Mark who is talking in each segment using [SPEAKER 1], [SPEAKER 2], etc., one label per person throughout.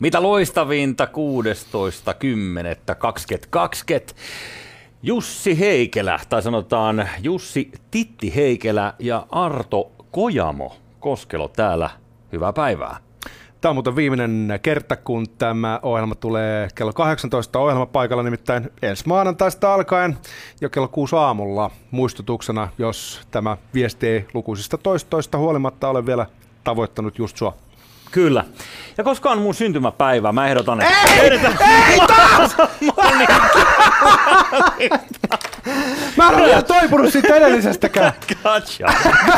[SPEAKER 1] Mitä loistavinta 16.10.2020. Jussi Heikelä, tai sanotaan Jussi Titti Heikelä ja Arto Kojamo Koskelo täällä. Hyvää päivää.
[SPEAKER 2] Tämä on muuten viimeinen kerta, kun tämä ohjelma tulee kello 18 ohjelmapaikalla, nimittäin ensi maanantaista alkaen jo kello 6 aamulla. Muistutuksena, jos tämä viesti ei lukuisista toistoista huolimatta ole vielä tavoittanut just sua.
[SPEAKER 1] Kyllä. Ja koska on mun syntymäpäivä, mä ehdotan, että...
[SPEAKER 2] Ei! Ei taas! Mä en ole vielä toipunut siitä edellisestäkään.
[SPEAKER 1] Gotcha.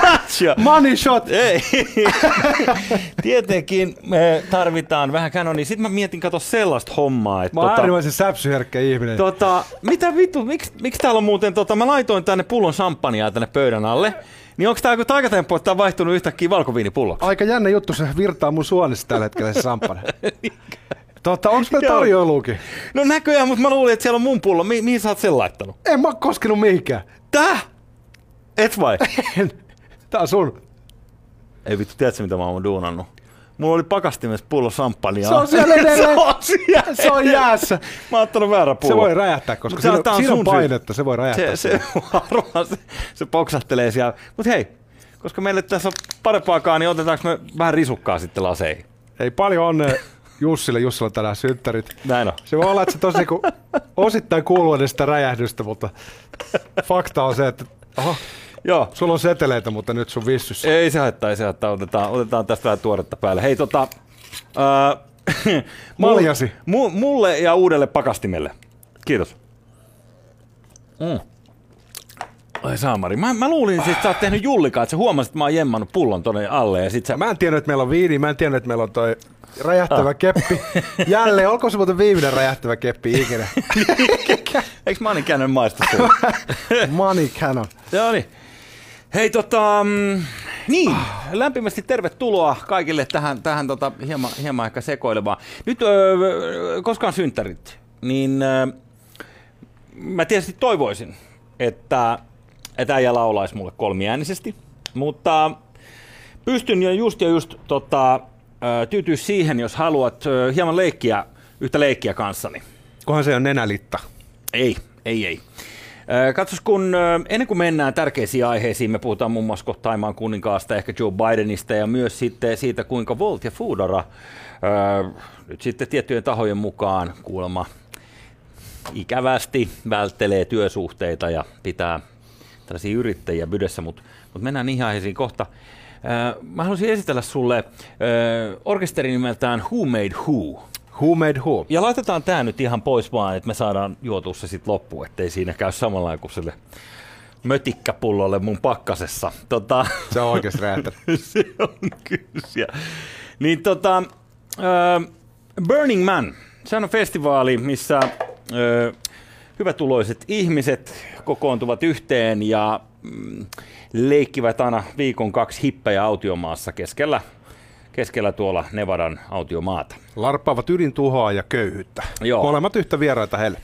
[SPEAKER 1] Gotcha.
[SPEAKER 2] Money shot.
[SPEAKER 1] Ei. Tietenkin me tarvitaan vähän kanonia. Sitten mä mietin, kato sellaista hommaa. Että
[SPEAKER 2] Mä oon
[SPEAKER 1] tota,
[SPEAKER 2] äärimmäisen säpsyherkkä ihminen.
[SPEAKER 1] tota, mitä vittu, miksi, miksi täällä on muuten, tota, mä laitoin tänne pullon champagnea tänne pöydän alle. Niin onko tää joku taikatemppu, että tää on vaihtunut yhtäkkiä valkoviinipulloksi?
[SPEAKER 2] Aika jännä juttu, se virtaa mun suonissa tällä hetkellä se samppane. Tota, onks meillä tarjoiluukin?
[SPEAKER 1] No näköjään, mutta mä luulin, että siellä on mun pullo. Mi- mihin sä oot sen laittanut?
[SPEAKER 2] En mä oo koskenut mihinkään.
[SPEAKER 1] Tää? Et vai?
[SPEAKER 2] En. Tää on sun.
[SPEAKER 1] Ei vittu, tiedätkö mitä mä oon duunannut? Mulla oli pakastimessa pullo champagnea.
[SPEAKER 2] Se on siellä edelleen.
[SPEAKER 1] se on siellä.
[SPEAKER 2] Se on jäässä.
[SPEAKER 1] Mä oon ottanut väärä pullo.
[SPEAKER 2] Se voi räjähtää, koska
[SPEAKER 1] Mut
[SPEAKER 2] siinä,
[SPEAKER 1] on
[SPEAKER 2] siinä on painetta, se voi räjähtää.
[SPEAKER 1] Se, se varmaan se, se poksahtelee siellä. Mut hei, koska meille tässä on parempaakaan, niin otetaanko me vähän risukkaa sitten laseihin?
[SPEAKER 2] Ei paljon onnea Jussille, Jussilla on tänään synttärit.
[SPEAKER 1] Näin on.
[SPEAKER 2] Se voi olla, että se tosi niinku osittain kuuluu edes sitä räjähdystä, mutta fakta on se, että oho,
[SPEAKER 1] Joo.
[SPEAKER 2] sulla on seteleitä, mutta nyt sun vissyssä.
[SPEAKER 1] Ei se haittaa, ei se haittaa. Otetaan, otetaan tästä vähän tuoretta päälle. Hei tota... Äh,
[SPEAKER 2] Maljasi.
[SPEAKER 1] Mu, mulle ja uudelle pakastimelle. Kiitos. Mm. Ai saamari. Mä, mä luulin, että sä oot tehnyt jullikaa, että sä huomasit, että mä oon jemmannut pullon tonne alle ja sit sä...
[SPEAKER 2] Mä en tiennyt, että meillä on viini, mä en tiennyt, että meillä on toi räjähtävä keppi. Jälleen, olko se muuten viimeinen räjähtävä keppi ikinä?
[SPEAKER 1] Eikö käynyt maista sulle?
[SPEAKER 2] Money cannon.
[SPEAKER 1] Joo niin. Hei tota, mm, niin, lämpimästi tervetuloa kaikille tähän, tähän tota, hieman, hieman ehkä sekoilevaan. Nyt, öö, koska on synttärit, niin öö, mä tietysti toivoisin, että, että äijä laulaisi mulle kolmiäänisesti, mutta pystyn jo just ja just tota, tyytyä siihen, jos haluat hieman leikkiä, yhtä leikkiä kanssani.
[SPEAKER 2] Kohan se on nenälitta.
[SPEAKER 1] Ei, ei, ei. Katsos, kun ennen kuin mennään tärkeisiin aiheisiin, me puhutaan muun muassa kohta Taimaan kuninkaasta, ehkä Joe Bidenista ja myös sitten siitä, kuinka Volt ja Foodora nyt sitten tiettyjen tahojen mukaan kuulemma ikävästi välttelee työsuhteita ja pitää tällaisia yrittäjiä bydessä, mutta mut mennään niihin aiheisiin kohta. Mä haluaisin esitellä sulle ö, orkesteri nimeltään Who Made Who.
[SPEAKER 2] Who made who?
[SPEAKER 1] Ja laitetaan tämä nyt ihan pois vaan, että me saadaan juotua se sitten loppuun, ettei siinä käy samalla kuin sille mötikkäpullolle mun pakkasessa. Tota,
[SPEAKER 2] Se on oikeasti räjähtänyt.
[SPEAKER 1] se on kyllä. Niin tota, äh, Burning Man, se on festivaali, missä äh, hyvätuloiset ihmiset kokoontuvat yhteen ja mm, leikkivät aina viikon kaksi hippejä autiomaassa keskellä, keskellä tuolla Nevadan autiomaata.
[SPEAKER 2] Larppaavat ydintuhoa ja köyhyyttä.
[SPEAKER 1] Joo.
[SPEAKER 2] Molemmat yhtä vieraita heille.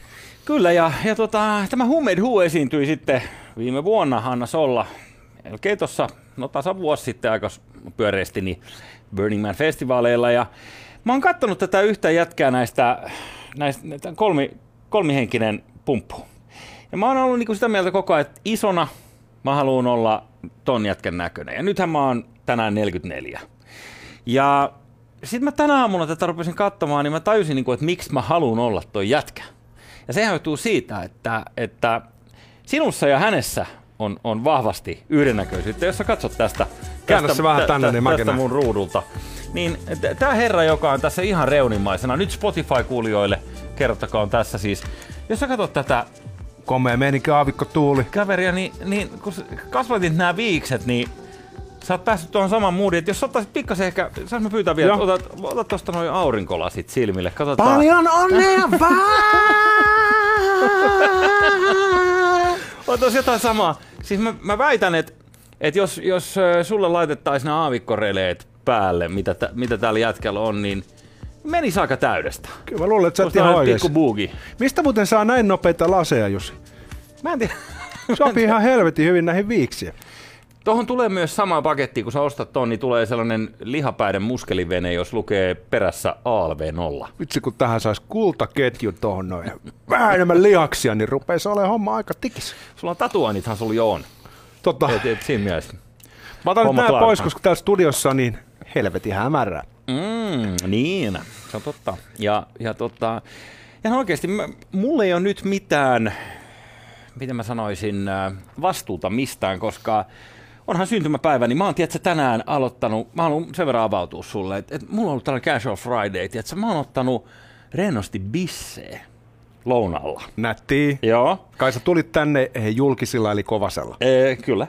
[SPEAKER 1] Kyllä, ja, ja tota, tämä Made Who esiintyi sitten viime vuonna Hanna Solla, melkein tuossa, no tasa vuosi sitten aika pyöreästi, niin Burning Man festivaaleilla, ja mä oon kattonut tätä yhtä jätkää näistä, näistä kolmi, kolmihenkinen pumppu. Ja mä oon ollut niinku sitä mieltä koko ajan, että isona mä haluan olla ton jätkän näköinen. Ja nythän mä oon tänään 44. Ja sitten mä tänä aamuna tätä rupesin katsomaan, niin mä tajusin, niinku, että miksi mä haluan olla toi jätkä. Ja se johtuu siitä, että, että sinussa ja hänessä on, on vahvasti yhdennäköisyyttä. Jos sä katsot tästä,
[SPEAKER 2] Käännä
[SPEAKER 1] tästä,
[SPEAKER 2] se vähän tänne, niin
[SPEAKER 1] tästä mun ruudulta, niin tämä herra, joka on tässä ihan reunimaisena, nyt Spotify-kuulijoille kerrottakaa on tässä siis, jos sä katsot tätä
[SPEAKER 2] Komea meininki, aavikko tuuli.
[SPEAKER 1] kaveria, niin, niin kun kasvatit nämä viikset, niin sä oot päässyt tuohon saman moodiin, että jos ottaisit pikkasen ehkä, saanko mä pyytää vielä, otat, otat tosta noin aurinkolasit silmille, katsotaan.
[SPEAKER 2] Paljon onnea vaan!
[SPEAKER 1] On jotain samaa. Siis mä, mä väitän, että et jos, jos sulle laitettaisiin nämä aavikkoreleet päälle, mitä, tä, mitä täällä jätkällä on, niin menisi aika täydestä.
[SPEAKER 2] Kyllä mä luulen, että sä oot ihan oikeassa. Mistä muuten saa näin nopeita laseja, Jussi?
[SPEAKER 1] Mä en tiedä.
[SPEAKER 2] Sopii ihan helvetin hyvin näihin viiksiin.
[SPEAKER 1] Tuohon tulee myös sama paketti, kun sä ostat ton, niin tulee sellainen lihapäiden muskelivene, jos lukee perässä ALV0.
[SPEAKER 2] Vitsi, kun tähän saisi kultaketju tuohon noin. Vähän enemmän lihaksia, niin rupeisi olemaan homma aika tikis.
[SPEAKER 1] Sulla on tatuoinnithan sulla jo on.
[SPEAKER 2] Tota,
[SPEAKER 1] Et, et siinä mielessä.
[SPEAKER 2] mä otan nyt
[SPEAKER 1] homma klaaraa.
[SPEAKER 2] pois, koska täällä studiossa on niin helvetin hämärää.
[SPEAKER 1] Mm, niin, se on totta. Ja, ja, tota, ja no oikeasti, mä, mulla ei ole nyt mitään, miten mä sanoisin, äh, vastuuta mistään, koska onhan syntymäpäivä, niin mä oon tiedätkö, tänään aloittanut, mä haluan sen verran avautua sulle, että, että mulla on ollut tällainen casual friday, tiedätkö, mä oon ottanut rennosti bissee lounalla.
[SPEAKER 2] Nättiä.
[SPEAKER 1] Joo,
[SPEAKER 2] Kai sä tulit tänne he, julkisilla eli kovasella.
[SPEAKER 1] ee, kyllä.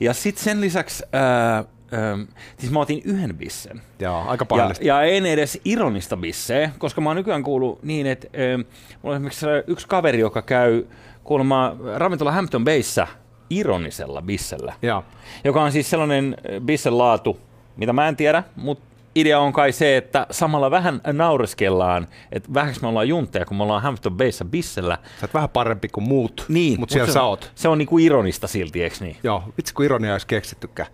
[SPEAKER 1] Ja sitten sen lisäksi, ää, ää, siis mä otin yhden bissen.
[SPEAKER 2] Joo, aika
[SPEAKER 1] Ja,
[SPEAKER 2] painallista.
[SPEAKER 1] ja en edes ironista bisseä, koska mä oon nykyään kuullut niin, että ö, mulla on esimerkiksi yksi kaveri, joka käy kuulemma ravintola Hampton Bayssä ironisella bissellä,
[SPEAKER 2] Joo.
[SPEAKER 1] joka on siis sellainen bissen laatu, mitä mä en tiedä, mutta idea on kai se, että samalla vähän naureskellaan, että vähäksi me ollaan juntteja, kun me ollaan Hampton Bayssä bissellä.
[SPEAKER 2] Sä oot vähän parempi kuin muut,
[SPEAKER 1] Niin,
[SPEAKER 2] mutta siellä
[SPEAKER 1] se,
[SPEAKER 2] sä oot.
[SPEAKER 1] Se on niinku ironista silti, eikö niin?
[SPEAKER 2] Joo, vitsi kun ironia olisi keksittykään.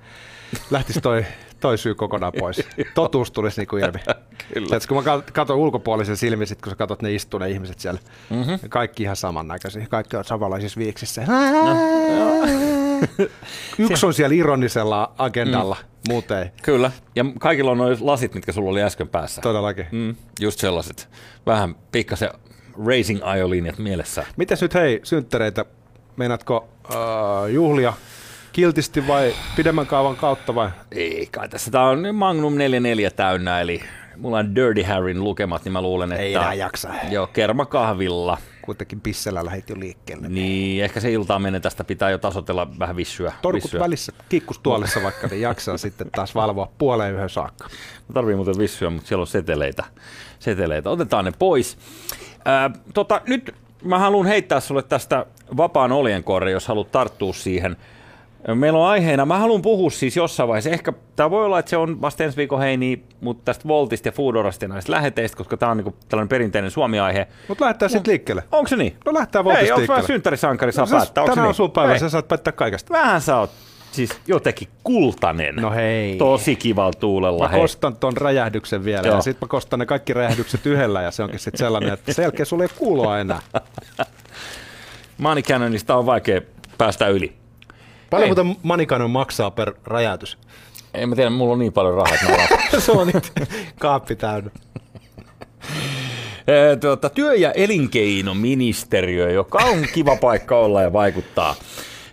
[SPEAKER 2] Lähtisi toi, toi syy kokonaan pois. Totuus tulisi niinku ilmi.
[SPEAKER 1] Kyllä.
[SPEAKER 2] Tiedätkö, kun mä kat- katon ulkopuolisen silmin, sit, kun sä katot ne istuu ne ihmiset siellä. Mm-hmm. Kaikki ihan samannäköisiä. Kaikki on samanlaisissa viiksissä. Yksi on siellä ironisella agendalla, mm. muuten ei.
[SPEAKER 1] Kyllä. Ja kaikilla on noin lasit, mitkä sulla oli äsken päässä.
[SPEAKER 2] Todellakin.
[SPEAKER 1] Mm, just sellaiset. Vähän pikkasen racing ajolinjat mielessä.
[SPEAKER 2] Mites nyt hei, synttäreitä, meinaatko uh, juhlia kiltisti vai pidemmän kaavan kautta vai?
[SPEAKER 1] Ei kai tässä. Tää on Magnum 44 täynnä, eli mulla on Dirty Harryn lukemat, niin mä luulen, että...
[SPEAKER 2] Ei enää jaksa.
[SPEAKER 1] Joo, kermakahvilla.
[SPEAKER 2] Kuitenkin pissellä lähit jo liikkeelle.
[SPEAKER 1] Niin, ehkä se iltaan menen tästä pitää jo tasotella vähän vissyä.
[SPEAKER 2] Torkut
[SPEAKER 1] vissyä.
[SPEAKER 2] välissä kikkustuolissa vaikka, niin jaksaa sitten taas valvoa puoleen yhden saakka.
[SPEAKER 1] Mä tarvii muuten vissyä, mutta siellä on seteleitä. seteleitä. Otetaan ne pois. Ää, tota, nyt mä haluan heittää sulle tästä vapaan oljenkorre, jos haluat tarttua siihen. Meillä on aiheena, mä haluan puhua siis jossain vaiheessa, ehkä tämä voi olla, että se on vasta ensi viikon heini, mutta tästä Voltista ja Foodorasta ja näistä läheteistä, koska tämä on niinku tällainen perinteinen Suomi-aihe.
[SPEAKER 2] Mutta lähdetään sitten liikkeelle.
[SPEAKER 1] Onko se niin?
[SPEAKER 2] No lähtää Voltista
[SPEAKER 1] onko vähän synttärisankari, saa
[SPEAKER 2] No,
[SPEAKER 1] päättää, onko
[SPEAKER 2] tänään
[SPEAKER 1] niin?
[SPEAKER 2] on sun päivä, sä saat päättää kaikesta.
[SPEAKER 1] Vähän sä oot siis jotenkin kultainen.
[SPEAKER 2] No hei.
[SPEAKER 1] Tosi kivalla tuulella.
[SPEAKER 2] Mä
[SPEAKER 1] hei.
[SPEAKER 2] kostan ton räjähdyksen vielä
[SPEAKER 1] Joo.
[SPEAKER 2] ja sitten mä kostan ne kaikki räjähdykset yhdellä ja se onkin sitten sellainen, että sen jälkeen sulle ei kuuloa enää.
[SPEAKER 1] Money Cannonista on vaikea päästä yli.
[SPEAKER 2] Paljon
[SPEAKER 1] Hei.
[SPEAKER 2] muuten Manikanon maksaa per räjäytys?
[SPEAKER 1] En mä tiedä, mulla on niin paljon rahaa, että
[SPEAKER 2] se on nyt kaappi täynnä.
[SPEAKER 1] Ee, tuota, työ- ja elinkeinoministeriö, joka on kiva paikka olla ja vaikuttaa.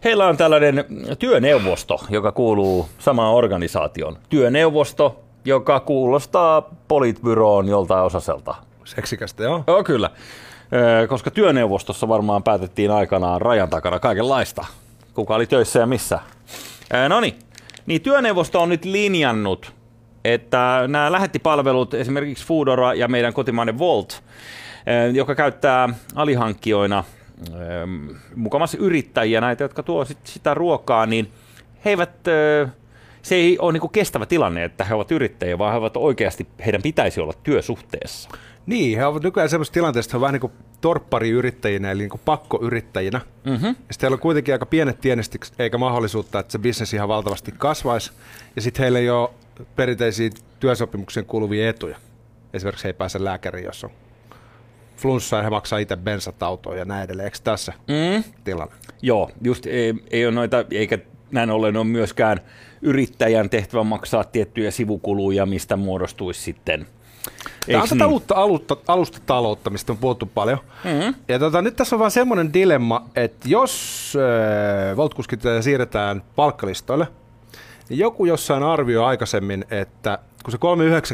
[SPEAKER 1] Heillä on tällainen työneuvosto, joka kuuluu samaan organisaation. Työneuvosto, joka kuulostaa politbyroon joltain osaselta.
[SPEAKER 2] Seksikästä, joo.
[SPEAKER 1] Joo, kyllä. Ee, Koska työneuvostossa varmaan päätettiin aikanaan rajan takana kaikenlaista. Kuka oli töissä ja missä. No niin. Niin työneuvosto on nyt linjannut, että nämä lähettipalvelut, esimerkiksi Foodora ja meidän kotimainen Volt, joka käyttää alihankkijoina mukamassa yrittäjiä, näitä, jotka tuo sit sitä ruokaa, niin he eivät, se ei ole niinku kestävä tilanne, että he ovat yrittäjiä, vaan he ovat oikeasti, heidän pitäisi olla työsuhteessa.
[SPEAKER 2] Niin, he ovat nykyään semmoisessa tilanteessa, että he ovat vähän niin kuin torppariyrittäjinä, eli niin kuin pakkoyrittäjinä. Mm-hmm. Ja sitten heillä on kuitenkin aika pienet tienestikset, eikä mahdollisuutta, että se bisnes ihan valtavasti kasvaisi. Ja sitten heillä ei ole perinteisiä työsopimuksien kuuluvia etuja. Esimerkiksi he ei pääse lääkäriin, jos on flunssa ja he maksaa itse bensat autoon ja näin edelleen. Eikö tässä
[SPEAKER 1] Mm.
[SPEAKER 2] tilanne?
[SPEAKER 1] Joo, just ei, ei ole noita, eikä näin ollen ole myöskään yrittäjän tehtävä maksaa tiettyjä sivukuluja, mistä muodostuisi sitten.
[SPEAKER 2] Tämä on tätä
[SPEAKER 1] niin?
[SPEAKER 2] uutta alusta, alustataloutta, mistä on puhuttu paljon. Mm-hmm. Ja tota, nyt tässä on vaan semmoinen dilemma, että jos äh, voltkuskit siirretään palkkalistoille, niin joku jossain arvioi aikaisemmin, että kun se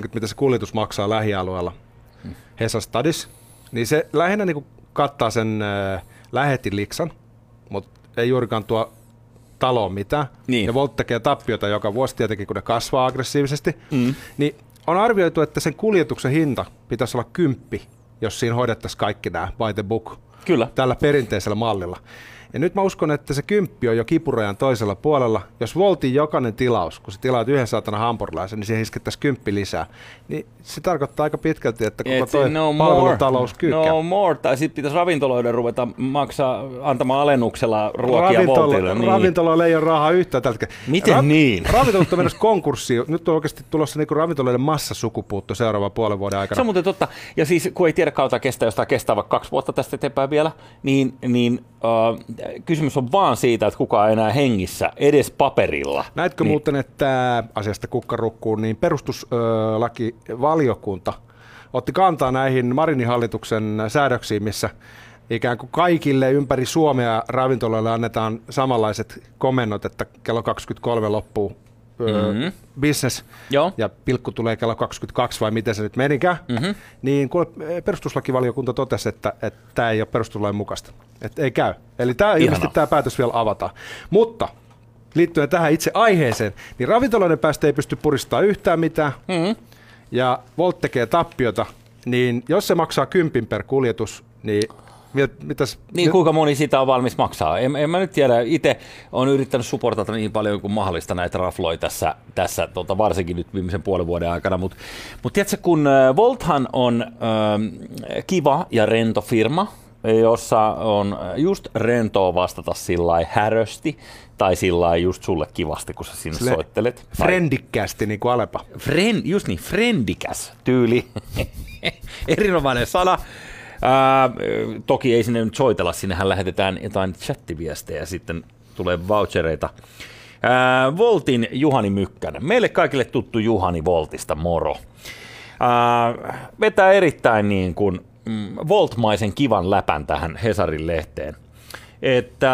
[SPEAKER 2] 3,90, mitä se kuljetus maksaa lähialueella, mm. Hesa Stadis, niin se lähinnä niin kattaa sen äh, lähetiliksan, mutta ei juurikaan tuo taloon mitään.
[SPEAKER 1] Niin.
[SPEAKER 2] Ja Volt tekee tappiota joka vuosi tietenkin, kun ne kasvaa aggressiivisesti. Mm. Niin on arvioitu, että sen kuljetuksen hinta pitäisi olla kymppi, jos siinä hoidettaisiin kaikki nämä by the book
[SPEAKER 1] Kyllä.
[SPEAKER 2] tällä perinteisellä mallilla. Ja nyt mä uskon, että se kymppi on jo kipurajan toisella puolella. Jos Voltin jokainen tilaus, kun sä tilaat yhden saatana hampurilaisen, niin siihen iskettäisiin kymppi lisää. Niin se tarkoittaa aika pitkälti, että koko toi
[SPEAKER 1] no
[SPEAKER 2] palvelutalous kyykkää.
[SPEAKER 1] No more, tai sitten pitäisi ravintoloiden ruveta maksaa antamaan alennuksella ruokia
[SPEAKER 2] Ravintola,
[SPEAKER 1] Voltille. Niin.
[SPEAKER 2] Ravintoloilla ei ole rahaa yhtään hetkellä.
[SPEAKER 1] Miten niin?
[SPEAKER 2] Ravintolat on menossa konkurssiin. Nyt on oikeasti tulossa niinku ravintoloiden massasukupuutto seuraavan puolen vuoden aikana.
[SPEAKER 1] Se on muuten totta. Ja siis kun ei tiedä kautta kestää, jos tämä kestää vaikka kaksi vuotta tästä eteenpäin vielä, niin, niin äh, kysymys on vaan siitä, että kukaan ei enää hengissä, edes paperilla.
[SPEAKER 2] Näetkö
[SPEAKER 1] niin.
[SPEAKER 2] muuten, että asiasta kukkarukkuun, niin perustuslakivaliokunta otti kantaa näihin Marinin hallituksen säädöksiin, missä ikään kuin kaikille ympäri Suomea ravintoloille annetaan samanlaiset komennot, että kello 23 loppuu mm-hmm. business
[SPEAKER 1] Joo.
[SPEAKER 2] ja pilkku tulee kello 22 vai miten se nyt menikään, mm-hmm. niin kuule, perustuslakivaliokunta totesi, että, että tämä ei ole perustuslain mukaista. Että ei käy. Eli tämä, ilmeisesti tämä päätös vielä avataan. Mutta liittyen tähän itse aiheeseen, niin ravintoloiden päästä ei pysty puristamaan yhtään mitään, mm-hmm. ja Volt tekee tappiota, niin jos se maksaa kympin per kuljetus, niin mitäs?
[SPEAKER 1] Niin kuinka moni sitä on valmis maksaa? En, en mä nyt tiedä. Itse olen yrittänyt supportata niin paljon kuin mahdollista näitä rafloja tässä, tässä tota, varsinkin nyt viimeisen puolen vuoden aikana. Mutta mut tiedätkö, kun Volthan on äh, kiva ja rento firma, jossa on just rentoa vastata sillä härösti tai sillä just sulle kivasti, kun sä sinne Sille soittelet.
[SPEAKER 2] Frendikkäästi, niin kuin Alepa.
[SPEAKER 1] Friend, just niin, frendikäs tyyli. Erinomainen sana. Ää, toki ei sinne nyt soitella, sinnehän lähetetään jotain chattiviestejä ja sitten tulee vouchereita. Ää, Voltin Juhani Mykkänen. Meille kaikille tuttu Juhani Voltista, moro. Ää, vetää erittäin niin kuin mm, Voltmaisen kivan läpän tähän Hesarin lehteen. Että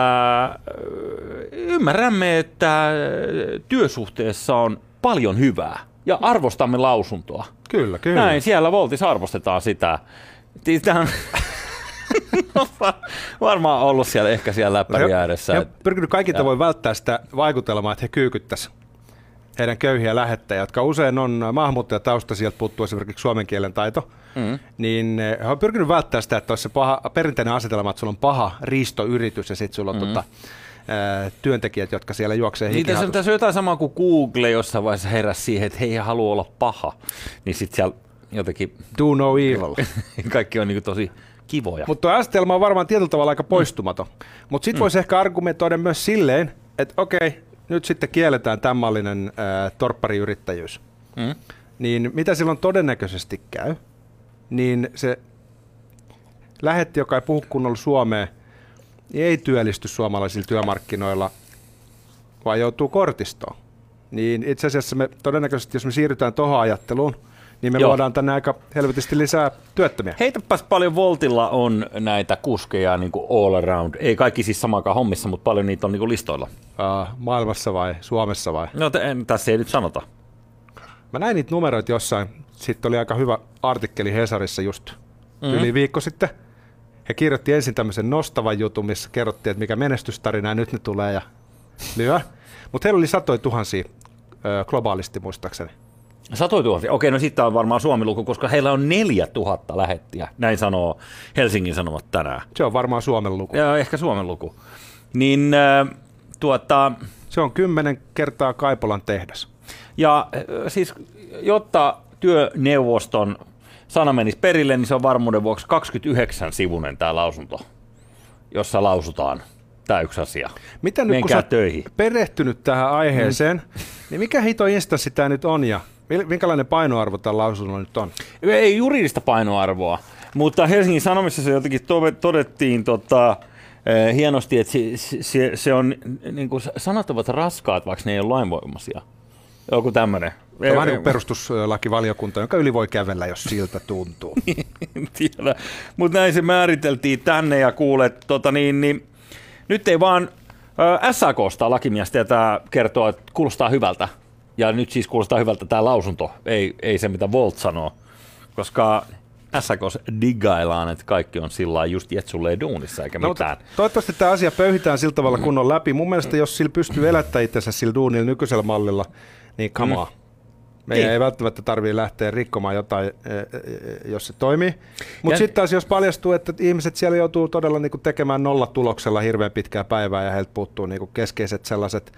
[SPEAKER 1] ymmärrämme, että työsuhteessa on paljon hyvää ja arvostamme lausuntoa.
[SPEAKER 2] Kyllä, kyllä.
[SPEAKER 1] Näin, siellä Voltissa arvostetaan sitä. Tämä on varmaan ollut siellä ehkä siellä läppäri ääressä.
[SPEAKER 2] Ja pyrkinyt kaikki tavoin välttää sitä vaikutelmaa, että he kyykyttäisivät heidän köyhiä lähettäjiä, jotka usein on maahanmuuttajatausta, sieltä puuttuu esimerkiksi suomen kielen taito, mm. niin he on pyrkinyt välttämään sitä, että olisi se paha, perinteinen asetelma, että sulla on paha riistoyritys ja sitten sulla on mm. tota, työntekijät, jotka siellä juoksee
[SPEAKER 1] Niin tässä on, tässä on jotain samaa kuin Google jossain vaiheessa heräsi siihen, että he ei halua olla paha, niin sitten siellä jotenkin...
[SPEAKER 2] Do no evil.
[SPEAKER 1] Kaikki on niin tosi kivoja.
[SPEAKER 2] Mutta tuo asetelma on varmaan tietyllä tavalla aika poistumaton. Mm. Mutta sitten mm. voisi ehkä argumentoida myös silleen, että okei, nyt sitten kielletään tämmöinen äh, torppariyrittäjyys. Mm. Niin mitä silloin todennäköisesti käy? Niin se lähetti, joka ei puhu kunnolla suomea, niin ei työllisty suomalaisilla työmarkkinoilla, vaan joutuu kortistoon. Niin itse asiassa me todennäköisesti, jos me siirrytään tuohon ajatteluun, niin me Joo. luodaan tänne aika helvetisti lisää työttömiä.
[SPEAKER 1] Heitäpäs paljon Voltilla on näitä kuskeja niin kuin all around. Ei kaikki siis samakaan hommissa, mutta paljon niitä on niin kuin listoilla.
[SPEAKER 2] Uh, maailmassa vai Suomessa vai?
[SPEAKER 1] No en, tässä ei nyt sanota.
[SPEAKER 2] Mä näin niitä numeroita jossain. Sitten oli aika hyvä artikkeli Hesarissa just mm-hmm. yli viikko sitten. He kirjoitti ensin tämmöisen nostavan jutun, missä kerrottiin, että mikä menestystarina nyt ne tulee ja lyö. Mutta heillä oli satoja tuhansia globaalisti muistaakseni.
[SPEAKER 1] Satoi tuhansia. Okei, no sitten on varmaan Suomi-luku, koska heillä on neljä tuhatta lähettiä. Näin sanoo Helsingin Sanomat tänään.
[SPEAKER 2] Se on varmaan Suomen luku.
[SPEAKER 1] Ja ehkä Suomen luku. Niin äh, tuota...
[SPEAKER 2] Se on kymmenen kertaa Kaipolan tehdas.
[SPEAKER 1] Ja äh, siis, jotta työneuvoston sana menisi perille, niin se on varmuuden vuoksi 29 sivunen tämä lausunto, jossa lausutaan tämä yksi asia.
[SPEAKER 2] Mitä nyt, Menkää kun töihin. perehtynyt tähän aiheeseen, mm. niin mikä hito instanssi tämä nyt on ja minkälainen painoarvo tällä lausunnolla nyt on?
[SPEAKER 1] Ei juridista painoarvoa, mutta Helsingin Sanomissa se jotenkin todettiin tota, eh, hienosti, että se, se, se on, niin kuin sanat ovat raskaat, vaikka ne ei ole lainvoimaisia. Joku tämmöinen.
[SPEAKER 2] Se on vähän niin perustuslakivaliokunta, jonka yli voi kävellä, jos siltä tuntuu.
[SPEAKER 1] tiedä, mutta näin se määriteltiin tänne ja kuulet, tota niin, niin, nyt ei vaan äh, SAKsta lakimiestä ja tämä kertoo, että kuulostaa hyvältä. Ja nyt siis kuulostaa hyvältä tämä lausunto, ei, ei se mitä Volt sanoo, koska SAKs diggaillaan, että kaikki on sillä just jetsulle duunissa eikä no, mitään.
[SPEAKER 2] Toivottavasti tämä asia pöyhitään sillä tavalla kun on läpi. Mun mielestä jos sillä pystyy elättämään itsensä sillä duunilla nykyisellä mallilla, niin come mm. Meidän
[SPEAKER 1] Niin.
[SPEAKER 2] ei välttämättä tarvitse lähteä rikkomaan jotain, e, e, e, jos se toimii. Mutta sitten taas jos paljastuu, että ihmiset siellä joutuu todella niinku tekemään nollatuloksella hirveän pitkää päivää ja heiltä puuttuu niinku keskeiset sellaiset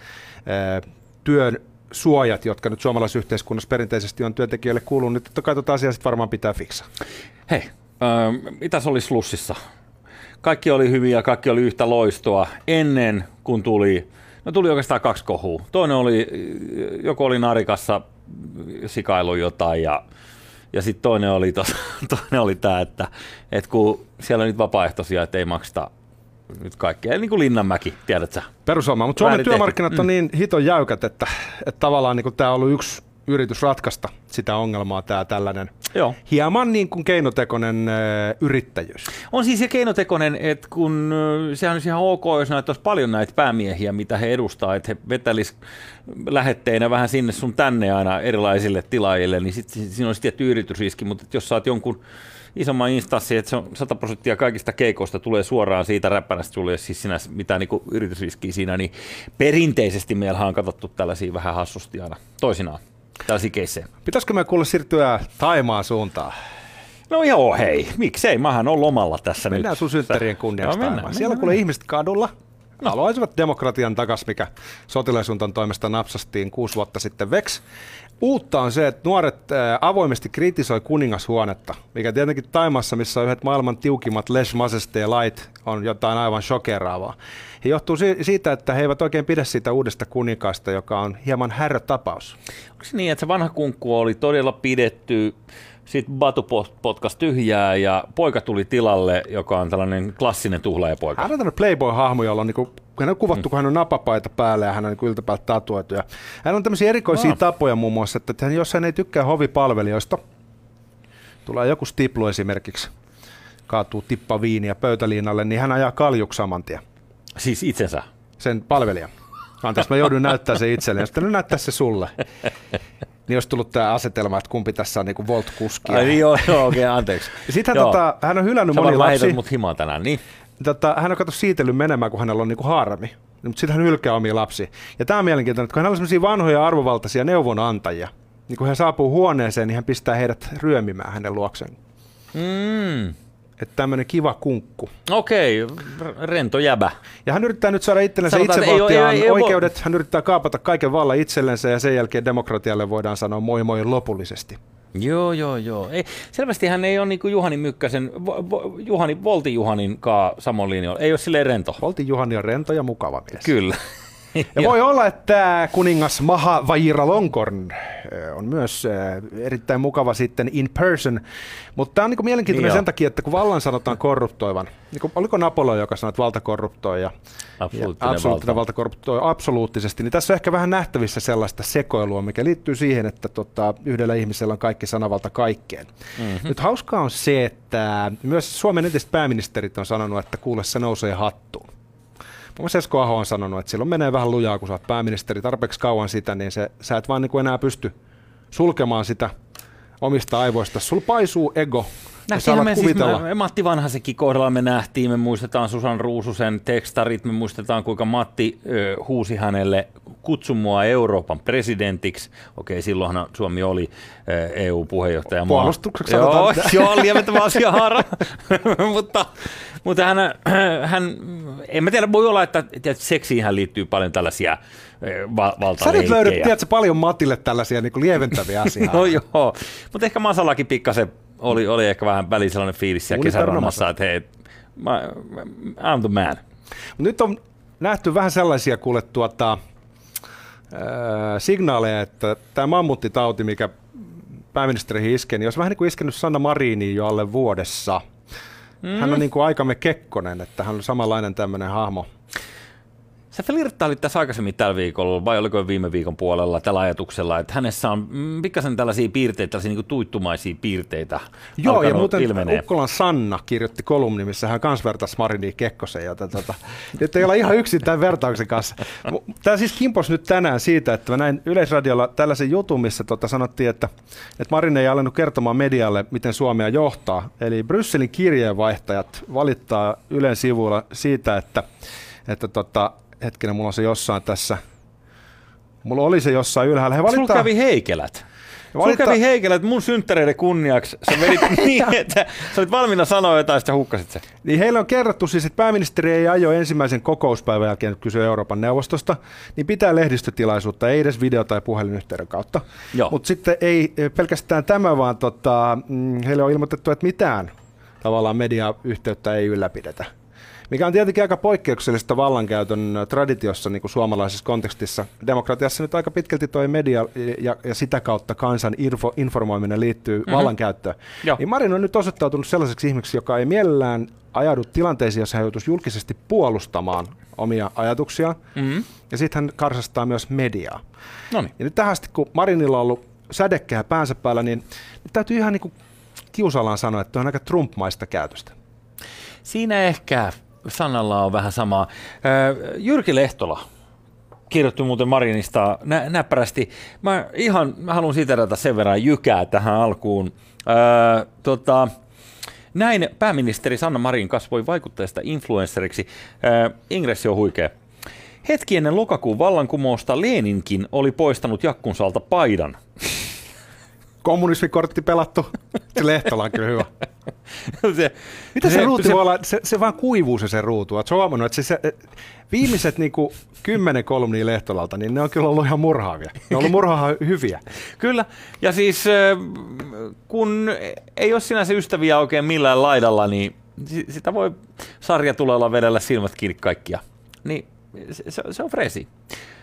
[SPEAKER 2] työn suojat, jotka nyt suomalaisessa yhteiskunnassa perinteisesti on työntekijöille kuulunut, niin totta kai tota asiaa sit varmaan pitää fiksaa.
[SPEAKER 1] Hei, äh, mitäs oli slussissa? Kaikki oli hyviä, kaikki oli yhtä loistoa ennen kuin tuli, no tuli oikeastaan kaksi kohua. Toinen oli, joku oli narikassa sikailu jotain ja, ja sitten toinen oli, tos, toinen oli tämä, että, että kun siellä on nyt vapaaehtoisia, että ei makseta nyt kaikkea, niin kuin Linnanmäki, tiedät sä?
[SPEAKER 2] Perusoma, mutta Suomen työmarkkinat on
[SPEAKER 1] Mm.
[SPEAKER 2] niin hiton jäykät, että, että tavallaan niin tämä on ollut yksi yritys ratkaista sitä ongelmaa, tämä tällainen
[SPEAKER 1] Joo.
[SPEAKER 2] hieman niin kuin keinotekoinen ö, yrittäjyys.
[SPEAKER 1] On siis se keinotekoinen, että kun sehän olisi ihan ok, jos näitä olisi paljon näitä päämiehiä, mitä he edustaa, että he vetälis lähetteinä vähän sinne sun tänne aina erilaisille tilaajille, niin sitten siinä olisi tietty yritysriski, mutta jos saat jonkun isomman instanssin, että se on 100 prosenttia kaikista keikoista tulee suoraan siitä räppänästä, sulle siis sinä mitään niin yritysriskiä siinä, niin perinteisesti meillä on katsottu tällaisia vähän hassusti aina toisinaan, tällaisia keissejä.
[SPEAKER 2] Pitäisikö me kuulla siirtyä Taimaan suuntaan?
[SPEAKER 1] No joo, hei, miksei, mähän on lomalla tässä
[SPEAKER 2] Mennään
[SPEAKER 1] nyt.
[SPEAKER 2] sun synttärien kunniaksi
[SPEAKER 1] Joo, mennään, mennään,
[SPEAKER 2] Siellä kuulee
[SPEAKER 1] mennään.
[SPEAKER 2] ihmiset kadulla. No. Haluaisivat demokratian takas, mikä sotilasuntan toimesta napsastiin kuusi vuotta sitten veks. Uutta on se, että nuoret ää, avoimesti kritisoi kuningashuonetta, mikä tietenkin Taimassa, missä on yhdet maailman tiukimmat les majesté lait, on jotain aivan shokeraavaa. Ja johtuu si- siitä, että he eivät oikein pidä siitä uudesta kuninkaasta, joka on hieman härötapaus.
[SPEAKER 1] Onko se niin, että se vanha kunkku oli todella pidetty, sitten Batu pot- potkas tyhjää ja poika tuli tilalle, joka on tällainen klassinen tuhlaajapoika.
[SPEAKER 2] Hän on tämmöinen Playboy-hahmo, jolla on niinku, hän on kuvattu, kun hän on napapaita päällä ja hän on niinku yltäpäältä tatuoitu. Ja hän on tämmöisiä erikoisia
[SPEAKER 1] Ah.
[SPEAKER 2] tapoja muun muassa, että hän, jos hän ei tykkää hovipalvelijoista, tulee joku stiplu esimerkiksi, kaatuu tippa viiniä pöytäliinalle, niin hän ajaa kaljuksi saman tien,
[SPEAKER 1] Siis itsensä.
[SPEAKER 2] sen palvelijan. Anteeksi, mä joudun näyttää se itselleni. Sitten nyt näyttää se sulle. Niin olisi tullut tämä asetelma, että kumpi tässä on niinku Volt-kuskia.
[SPEAKER 1] Ai joo, joo, okei, okay, anteeksi.
[SPEAKER 2] Sitten hän, tota, hän on hylännyt
[SPEAKER 1] Sä
[SPEAKER 2] moni lapsi.
[SPEAKER 1] mut himaan tänään, niin.
[SPEAKER 2] tota, hän on kato siitellyt menemään, kun hänellä on niinku haarami. Mutta sitten hän hylkää omia lapsia. Ja tämä on mielenkiintoinen, että kun hänellä on sellaisia vanhoja arvovaltaisia neuvonantajia, niin kun hän saapuu huoneeseen, niin hän pistää heidät ryömimään hänen luokseen.
[SPEAKER 1] Mm.
[SPEAKER 2] Että tämmöinen kiva kunkku.
[SPEAKER 1] Okei, rento jäbä.
[SPEAKER 2] Ja hän yrittää nyt saada itsellensä
[SPEAKER 1] Sanotaan, ei
[SPEAKER 2] itsevaltiaan
[SPEAKER 1] ei ei
[SPEAKER 2] oikeudet. Hän yrittää kaapata kaiken vallan itsellensä ja sen jälkeen demokratialle voidaan sanoa moi moi lopullisesti.
[SPEAKER 1] Joo, joo, joo. Ei, selvästi hän ei ole niin kuin Juhani Mykkäsen, vo, vo, Juhani, Volti Juhanin kaa samoin linjoilla. Ei ole silleen rento.
[SPEAKER 2] Oltiin Juhani on rento ja mukava mies.
[SPEAKER 1] Kyllä.
[SPEAKER 2] Ja voi olla, että kuningas Maha Vajiralongkorn eh, on myös eh, erittäin mukava sitten in person, mutta tämä on niinku mielenkiintoinen
[SPEAKER 1] Niin
[SPEAKER 2] sen takia, että kun vallan sanotaan korruptoivan, niin oliko Napoleon, joka sanoi, että valta korruptoi ja,
[SPEAKER 1] Absoluuttinen
[SPEAKER 2] ja absoluuttinen
[SPEAKER 1] valta.
[SPEAKER 2] valta korruptoi absoluuttisesti, niin tässä on ehkä vähän nähtävissä sellaista sekoilua, mikä liittyy siihen, että tota, yhdellä ihmisellä on kaikki sanavalta kaikkeen. Mm-hmm. Nyt hauskaa on se, että myös Suomen entiset pääministerit on sanonut, että kuule se nousee hattuun. Muassa Esko Aho on sanonut, että silloin menee vähän lujaa, kun sä oot pääministeri tarpeeksi kauan sitä, niin se, sä et vaan niin kuin enää pysty sulkemaan sitä omista aivoista. Sulla paisuu ego.
[SPEAKER 1] Nähtiinhän me siis,
[SPEAKER 2] kuvitella.
[SPEAKER 1] me, Matti Vanhasekin kohdalla me nähtiin, me muistetaan Susan Ruususen tekstarit, me muistetaan kuinka Matti ö, huusi hänelle kutsu mua Euroopan presidentiksi. Okei, silloinhan Suomi oli EU-puheenjohtaja.
[SPEAKER 2] Puolustukseksi
[SPEAKER 1] Joo, joo, lieventävä asia haara. mutta, mutta hän, hän, en mä tiedä, voi olla, että tiedät, seksiinhän liittyy paljon tällaisia ö, va-
[SPEAKER 2] Sä nyt
[SPEAKER 1] valtaleikkejä.
[SPEAKER 2] löydät, tiedätkö, paljon Matille tällaisia niin kuin lieventäviä asioita.
[SPEAKER 1] No joo, mutta ehkä Masallakin pikkasen oli, oli ehkä vähän väliin sellainen fiilis siellä kesärannassa, että hei, mä, I'm the man.
[SPEAKER 2] Nyt on nähty vähän sellaisia kuule tuota, äh, signaaleja, että tämä mammuttitauti, mikä pääministeriin iskee, niin olisi vähän niin kuin iskenyt Sanna Mariniin jo alle vuodessa. Mm. Hän on niin kuin aikamme Kekkonen, että hän on samanlainen tämmöinen hahmo.
[SPEAKER 1] Sä flirttailit tässä aikaisemmin tällä viikolla, vai oliko viime viikon puolella tällä ajatuksella, että hänessä on mm, pikkasen tällaisia piirteitä, tällaisia niin tuittumaisia piirteitä
[SPEAKER 2] Joo, ja muuten
[SPEAKER 1] ilmenee.
[SPEAKER 2] Ukkolan Sanna kirjoitti kolumni, missä hän kans vertasi Mariniin Kekkosen, joten tota, nyt ei olla ihan yksin tämän vertauksen kanssa. Tämä siis kimpos nyt tänään siitä, että mä näin Yleisradiolla tällaisen jutun, missä tota sanottiin, että, että Marin ei alennut kertomaan medialle, miten Suomea johtaa. Eli Brysselin kirjeenvaihtajat valittaa Ylen sivuilla siitä, että, että tota, hetkinen, mulla on se jossain tässä, mulla oli se jossain ylhäällä. He
[SPEAKER 1] Sulla
[SPEAKER 2] valittaa,
[SPEAKER 1] kävi heikelät. Sulla valitta... kävi Heikelä, että mun synttäreiden kunniaksi sä vedit niin, että sä olit valmiina sanoa jotain, sitten hukkasit se.
[SPEAKER 2] Niin heille on kerrottu siis, että pääministeri ei ajo ensimmäisen kokouspäivän jälkeen kysyä Euroopan neuvostosta, niin pitää lehdistötilaisuutta, ei edes video- tai puhelinyhteyden kautta. Mutta sitten ei pelkästään tämä, vaan tota, mm, heille on ilmoitettu, että mitään tavallaan mediayhteyttä ei ylläpidetä mikä on tietenkin aika poikkeuksellista vallankäytön traditiossa niin kuin suomalaisessa kontekstissa. Demokratiassa nyt aika pitkälti tuo media ja, ja sitä kautta kansan info, informoiminen liittyy mm-hmm. vallankäyttöön. Joo. Niin Marin on nyt osoittautunut sellaiseksi ihmiseksi, joka ei mielellään ajaudu tilanteisiin, jossa hän joutuisi julkisesti puolustamaan omia ajatuksiaan. Mm-hmm. Ja sitten hän karsastaa myös mediaa. Noniin. Ja nyt tähän asti, kun Marinilla on ollut sädekkää päänsä päällä, niin nyt täytyy ihan niin kuin kiusallaan sanoa, että on aika Trump-maista käytöstä.
[SPEAKER 1] Siinä ehkä sanalla on vähän samaa. Jyrki Lehtola kirjoitti muuten Marinista nä- näppärästi. Mä ihan mä haluan siterata sen verran jykää tähän alkuun. Öö, tota, näin pääministeri Sanna Marin kasvoi vaikuttajasta influenceriksi. Öö, ingressi on huikea. Hetki ennen lokakuun vallankumousta Leninkin oli poistanut jakkunsalta paidan.
[SPEAKER 2] Kommunismikortti pelattu. Se Lehtola on kyllä hyvä. se, Mitä se, se ruutu se, voi olla? Se, se vaan kuivuu se, se ruutu. Oletko huomannut, että se, se, viimeiset niinku kymmenen kolumnia Lehtolalta, niin ne on kyllä ollut ihan murhaavia. Ne on ollut murhaa hyviä.
[SPEAKER 1] kyllä. Ja siis kun ei ole sinänsä ystäviä oikein millään laidalla, niin sitä voi sarjatulella vedellä silmät kiinni kaikkia. Niin se, se on fresi.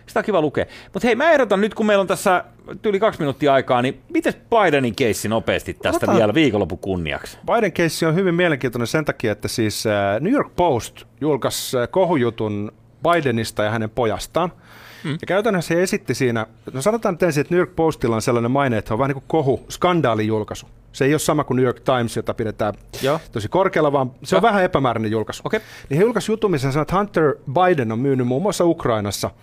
[SPEAKER 1] Sitä on kiva lukea. Mutta hei, mä ehdotan nyt, kun meillä on tässä yli kaksi minuuttia aikaa, niin miten Bidenin keissi nopeasti tästä Ota. vielä viikonlopun kunniaksi?
[SPEAKER 2] Biden keissi on hyvin mielenkiintoinen sen takia, että siis äh, New York Post julkaisi äh, kohujutun Bidenista ja hänen pojastaan. Mm. Ja käytännössä he esitti siinä, no sanotaan nyt ensin, että New York Postilla on sellainen maine, että on vähän niin kuin kohu, skandaalijulkaisu. Se ei ole sama kuin New York Times, jota pidetään Joo. tosi korkealla, vaan se Joo. on vähän epämääräinen julkaisu. Okay. Niin he julkaisivat jutun, missä sanoo, että Hunter Biden on myynyt muun muassa Ukrainassa –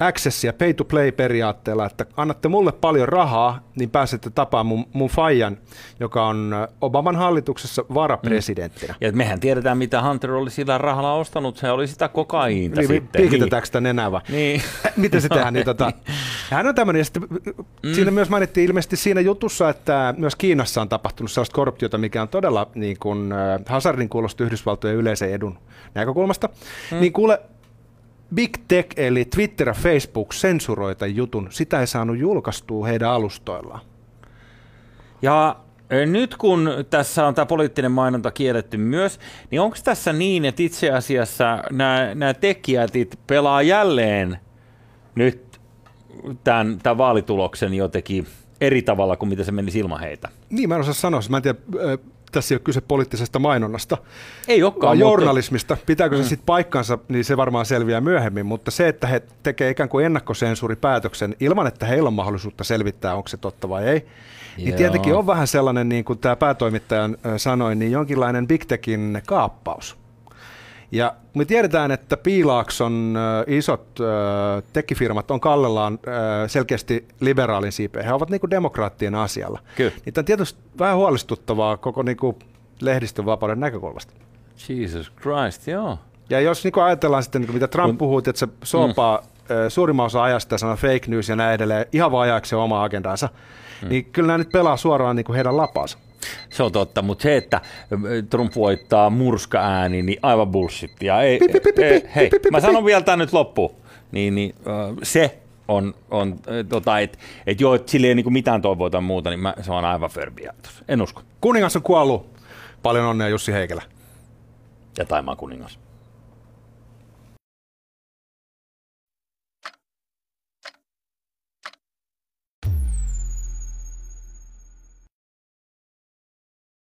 [SPEAKER 2] access- ja pay-to-play-periaatteella, että annatte mulle paljon rahaa, niin pääsette tapaamaan mun, mun fajan, joka on Obaman hallituksessa varapresidenttinä. Mm.
[SPEAKER 1] Ja mehän tiedetään, mitä Hunter oli sillä rahalla ostanut, se oli sitä kokaiinta
[SPEAKER 2] niin,
[SPEAKER 1] sitten.
[SPEAKER 2] Piikitetäänkö sitä nenää vai? Niin. Miten se tehdään? Niin, tota, hän on tämmöinen, ja sitten mm. siinä myös mainittiin ilmeisesti siinä jutussa, että myös Kiinassa on tapahtunut sellaista korruptiota, mikä on todella niin kuin, äh, hazardin kuulosta Yhdysvaltojen yleisen edun näkökulmasta. Mm. Niin kuule, Big Tech eli Twitter ja Facebook sensuroita jutun. Sitä ei saanut julkaistua heidän alustoillaan.
[SPEAKER 1] Ja nyt kun tässä on tämä poliittinen mainonta kielletty myös, niin onko tässä niin, että itse asiassa nämä, nämä tekijätit pelaa jälleen nyt tämän, tämän vaalituloksen jotenkin eri tavalla kuin mitä se meni ilman heitä?
[SPEAKER 2] Niin, mä en osaa sanoa. Mä en tiedä, tässä ei ole kyse poliittisesta mainonnasta,
[SPEAKER 1] ei olekaan,
[SPEAKER 2] vaan journalismista. Pitääkö se mm. sitten paikkansa, niin se varmaan selviää myöhemmin, mutta se, että he tekevät ikään kuin ennakkosensuuripäätöksen ilman, että heillä on mahdollisuutta selvittää, onko se totta vai ei, niin Joo. tietenkin on vähän sellainen, niin kuin tämä päätoimittaja sanoi, niin jonkinlainen Big Techin kaappaus. Ja me tiedetään, että Piilaakson isot tekifirmat on kallellaan selkeästi liberaalin siipeen. He ovat niin kuin demokraattien asialla. Kyllä. Niitä on tietysti vähän huolestuttavaa koko niin kuin lehdistön vapauden näkökulmasta.
[SPEAKER 1] Jesus Christ, joo.
[SPEAKER 2] Ja jos niin ajatellaan sitten, niin mitä Trump puhuu, että se sopaa mm. suurimman osa ajasta sanoo fake news ja näin edelleen, ihan vaan ajaksi oma agendansa, mm. niin kyllä nämä nyt pelaa suoraan niin heidän lapansa.
[SPEAKER 1] Se on totta, mutta se, että Trump voittaa murska ääni, niin aivan bullshittia. Ei, pi, pi, pi, ei, hei, mä sanon vielä tämän nyt loppuun. Niin, niin, se on, on tota, että et joo, et sille ei niinku mitään toivoita muuta, niin mä, se on aivan förbiä. En usko.
[SPEAKER 2] Kuningas on kuollut. Paljon onnea Jussi Heikelä.
[SPEAKER 1] Ja Taimaan kuningas.